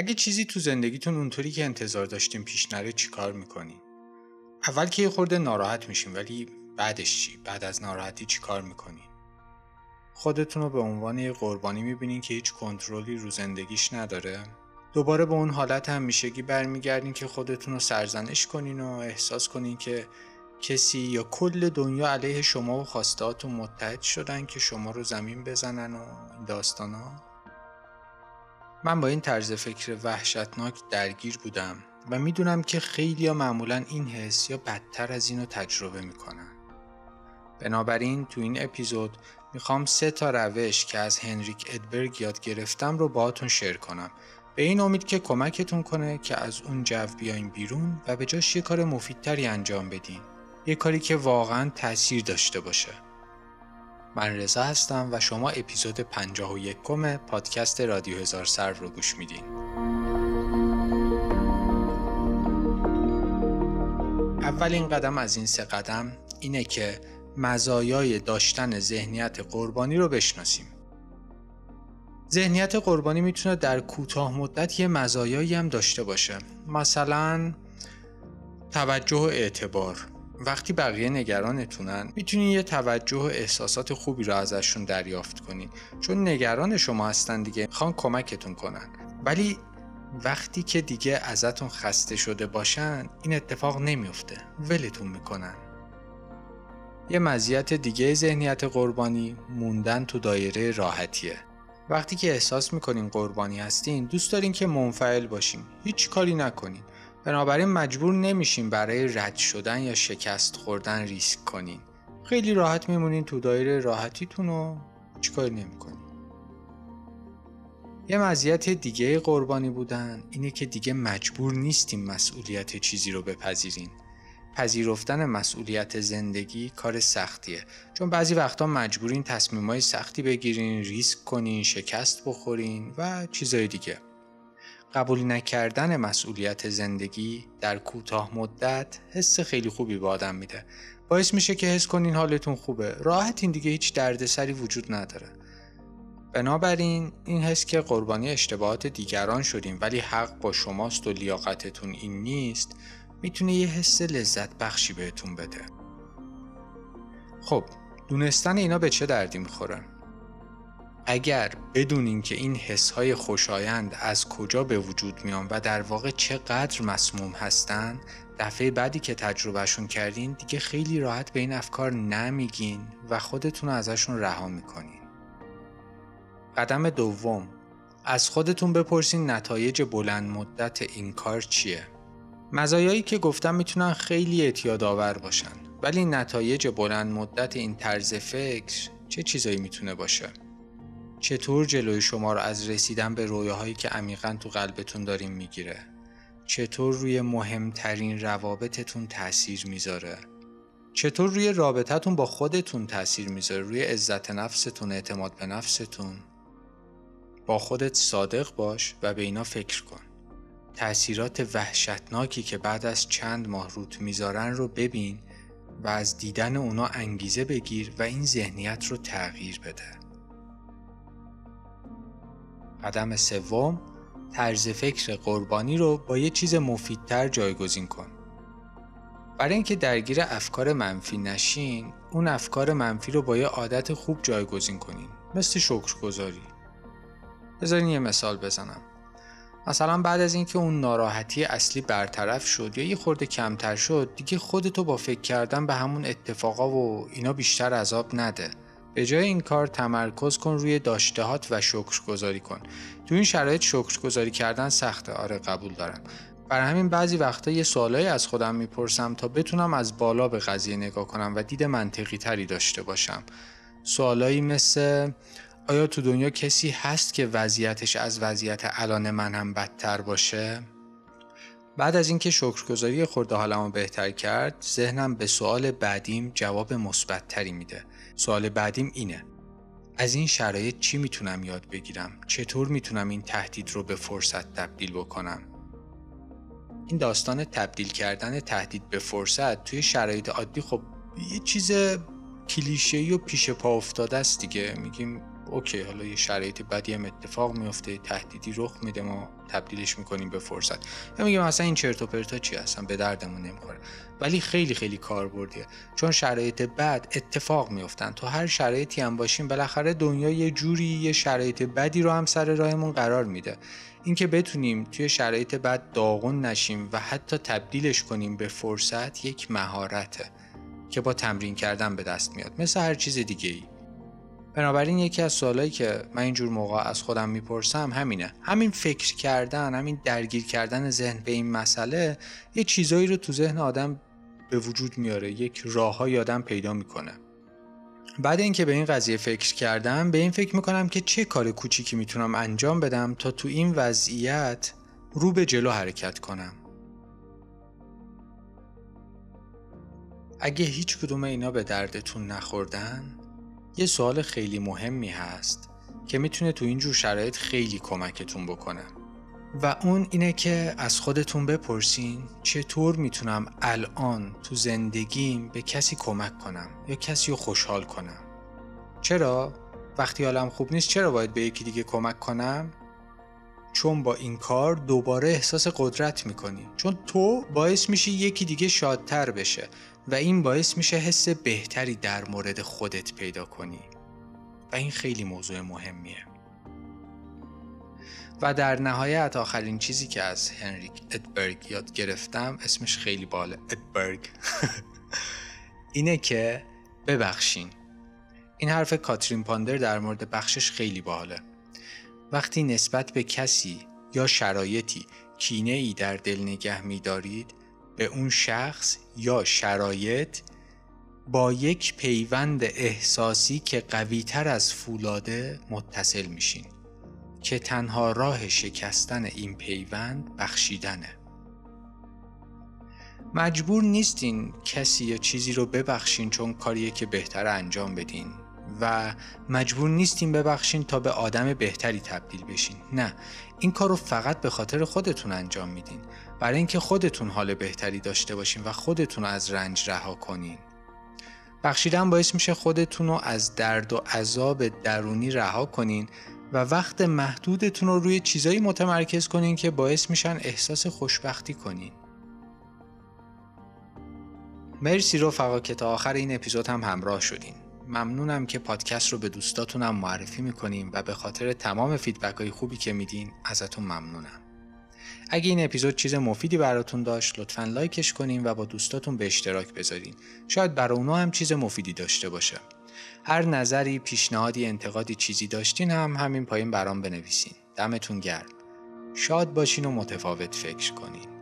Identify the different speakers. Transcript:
Speaker 1: اگه چیزی تو زندگیتون اونطوری که انتظار داشتیم پیش نره چیکار می‌کنین؟ اول که یه خورده ناراحت میشیم ولی بعدش چی؟ بعد از ناراحتی چیکار می‌کنین؟ خودتون رو به عنوان یه قربانی می‌بینین که هیچ کنترلی رو زندگیش نداره؟ دوباره به اون حالت همیشگی برمیگردین که خودتون رو سرزنش کنین و احساس کنین که کسی یا کل دنیا علیه شما و خواستهاتون متحد شدن که شما رو زمین بزنن و این داستان ها؟ من با این طرز فکر وحشتناک درگیر بودم و می‌دونم که خیلی یا معمولا این حس یا بدتر از اینو تجربه می‌کنن. بنابراین تو این اپیزود می‌خوام سه تا روش که از هنریک ادبرگ یاد گرفتم رو باهاتون شیر کنم به این امید که کمکتون کنه که از اون جو بیاین بیرون و به جاش یه کار مفیدتری انجام بدین. یه کاری که واقعا تاثیر داشته باشه. من رضا هستم و شما اپیزود 51 کم پادکست رادیو هزار سر رو گوش میدین. اولین قدم از این سه قدم اینه که مزایای داشتن ذهنیت قربانی رو بشناسیم. ذهنیت قربانی می‌تونه در کوتاه مدت یه مزایایی هم داشته باشه. مثلا توجه و اعتبار وقتی بقیه نگرانتونن می‌تونین یه توجه و احساسات خوبی رو ازشون دریافت کنین چون نگران شما هستن دیگه می‌خوان کمکتون کنن. ولی وقتی که دیگه ازتون خسته شده باشن این اتفاق نمیفته ولتون می‌کنن. یه مزیت دیگه ذهنیت قربانی موندن تو دایره راحتیه. وقتی که احساس می‌کنین قربانی هستین دوست دارین که منفعل باشین. هیچ کاری نکنین. بنابراین مجبور نمیشین برای رد شدن یا شکست خوردن ریسک کنین. خیلی راحت میمونین تو دایره راحتیتون و چیکار نمی‌کنین. یه مزیت دیگه قربانی بودن اینه که دیگه مجبور نیستیم مسئولیت چیزی رو بپذیرین. پذیرفتن مسئولیت زندگی کار سختیه. چون بعضی وقتا مجبورین تصمیمای سختی بگیرین ریسک کنین شکست بخورین و چیزای دیگه. قبول نکردن مسئولیت زندگی در کوتاه مدت حس خیلی خوبی به آدم میده. باعث میشه که حس کنین حالتون خوبه. راحت این دیگه هیچ دردسری وجود نداره. بنابراین این حس که قربانی اشتباهات دیگران شدیم ولی حق با شماست و لیاقتتون این نیست می‌تونه یه حس لذت بخشی بهتون بده. خب دونستن اینا به چه دردی می‌خوره؟ اگر بدونین که این حسهای خوشایند از کجا به وجود میان و در واقع چقدر مسموم هستن دفعه بعدی که تجربهشون کردین دیگه خیلی راحت به این افکار نمیگین و خودتون ازشون رها می‌کنین. قدم دوم از خودتون بپرسین نتایج بلند مدت این کار چیه. مزایایی که گفتم می‌تونن خیلی اعتیاد آور باشن ولی نتایج بلند مدت این طرز فکر چه چیزایی می‌تونه باشه؟ چطور جلوی شما رو از رسیدن به رویاهایی که عمیقا تو قلبتون داریم می‌گیره؟ چطور روی مهمترین روابطتون تاثیر می‌ذاره؟ چطور روی رابطتون با خودتون تاثیر می‌ذاره؟ روی عزت نفستون اعتماد به نفستون؟ با خودت صادق باش و به اینا فکر کن. تأثیرات وحشتناکی که بعد از چند ماه روت می‌ذارن رو ببین و از دیدن اونا انگیزه بگیر و این ذهنیت رو تغییر بده. قدم سوم طرز فکر قربانی رو با یه چیز مفیدتر جایگزین کن. برای اینکه درگیر افکار منفی نشین، اون افکار منفی رو با یه عادت خوب جایگزین کنین. مثل شکرگزاری. بذارین یه مثال بزنم. مثلا بعد از اینکه اون ناراحتی اصلی برطرف شد یا یه خورده کمتر شد دیگه خودتو با فکر کردن به همون اتفاقا و اینا بیشتر عذاب نده به جای این کار تمرکز کن روی داشتهات و شکرگزاری کن. تو این شرایط شکرگزاری کردن سخته آره قبول دارم. برای همین بعضی وقتا یه سوالایی از خودم می‌پرسم تا بتونم از بالا به قضیه نگاه کنم و دید منطقی تری داشته باشم. سوالایی مثل آیا تو دنیا کسی هست که وضعیتش از وضعیت الان من هم بدتر باشه؟ بعد از اینکه شکرگزاری خورده حالمو بهتر کرد ذهنم به سوال بعدیم جواب مثبتتری میده. سوال بعدیم اینه از این شرایط چی می‌تونم یاد بگیرم؟ چطور می‌تونم این تهدید رو به فرصت تبدیل بکنم؟ این داستان تبدیل کردن تهدید به فرصت توی شرایط عادی خب یه چیز کلیشه‌ای و پیش پا افتاده است دیگه. میگیم اوکی حالا یه شرایط بدی هم اتفاق میفته تهدیدی رخ میده ما تبدیلش می‌کنیم به فرصت. یا میگم مثلا این چرت و پرتا چی هستن به دردمون نمی‌خوره. ولی خیلی خیلی کاربردیه. چون شرایط بد اتفاق میفتن تو هر شرایطی هم باشیم بالاخره دنیا یه جوری یه شرایط بدی رو هم سر راهمون قرار میده. اینکه بتونیم توی شرایط بد داغون نشیم و حتی تبدیلش کنیم به فرصت یک مهارته که با تمرین کردن به دست میاد. مثل هر چیز دیگه ای بنابراین یکی از سوالایی که من اینجور موقع از خودم می‌پرسم همینه. همین فکر کردن همین درگیر کردن ذهن به این مسئله یه چیزایی رو تو ذهن آدم به وجود میاره یک راههای آدم پیدا می‌کنه. بعد اینکه به این قضیه فکر کردم به این فکر می‌کنم که چه کار کوچیکی می‌تونم انجام بدم تا تو این وضعیت رو به جلو حرکت کنم. اگه هیچ کدوم اینا به دردتون نخوردن یه سوال خیلی مهمی هست که می‌تونه تو اینجور شرایط خیلی کمکتون بکنه و اون اینه که از خودتون بپرسین چطور می‌تونم الان تو زندگیم به کسی کمک کنم یا کسی رو خوشحال کنم چرا؟ وقتی حالم خوب نیست چرا باید به یکی دیگه کمک کنم؟ چون با این کار دوباره احساس قدرت می‌کنی چون تو باعث میشی یکی دیگه شادتر بشه و این باعث میشه حس بهتری در مورد خودت پیدا کنی. و این خیلی موضوع مهمیه. و در نهایت آخرین چیزی که از هنریک ادبرگ یاد گرفتم اسمش خیلی باله. ادبرگ. اینه که ببخشین. این حرف کاترین پاندر در مورد بخشش خیلی باله. وقتی نسبت به کسی یا شرایطی کینه ای در دل نگه می دارید به اون شخص یا شرایط با یک پیوند احساسی که قویتر از فولاده متصل میشین که تنها راه شکستن این پیوند بخشیدنه. مجبور نیستین کسی یا چیزی رو ببخشین چون کاریه که بهتر انجام بدین. و مجبور نیستین ببخشین تا به آدم بهتری تبدیل بشین. نه این کار رو فقط به خاطر خودتون انجام میدین. برای اینکه خودتون حال بهتری داشته باشین و خودتون از رنج رها کنین. بخشیدن باعث میشه خودتون رو از درد و عذاب درونی رها کنین و وقت محدودتون رو روی چیزایی متمرکز کنین که باعث میشن احساس خوشبختی کنین. مرسی رفقا که تا آخر این اپیزود هم همراه شدین. ممنونم که پادکست رو به دوستاتونم معرفی می‌کنیم و به خاطر تمام فیدبک های خوبی که میدین ازتون ممنونم. اگه این اپیزود چیز مفیدی براتون داشت لطفا لایکش کنین و با دوستاتون به اشتراک بذارین. شاید برای اونا هم چیز مفیدی داشته باشه. هر نظری پیشنهادی انتقادی چیزی داشتین هم همین پایین برام بنویسین. دمتون گرم. شاد باشین و متفاوت فکر کنین.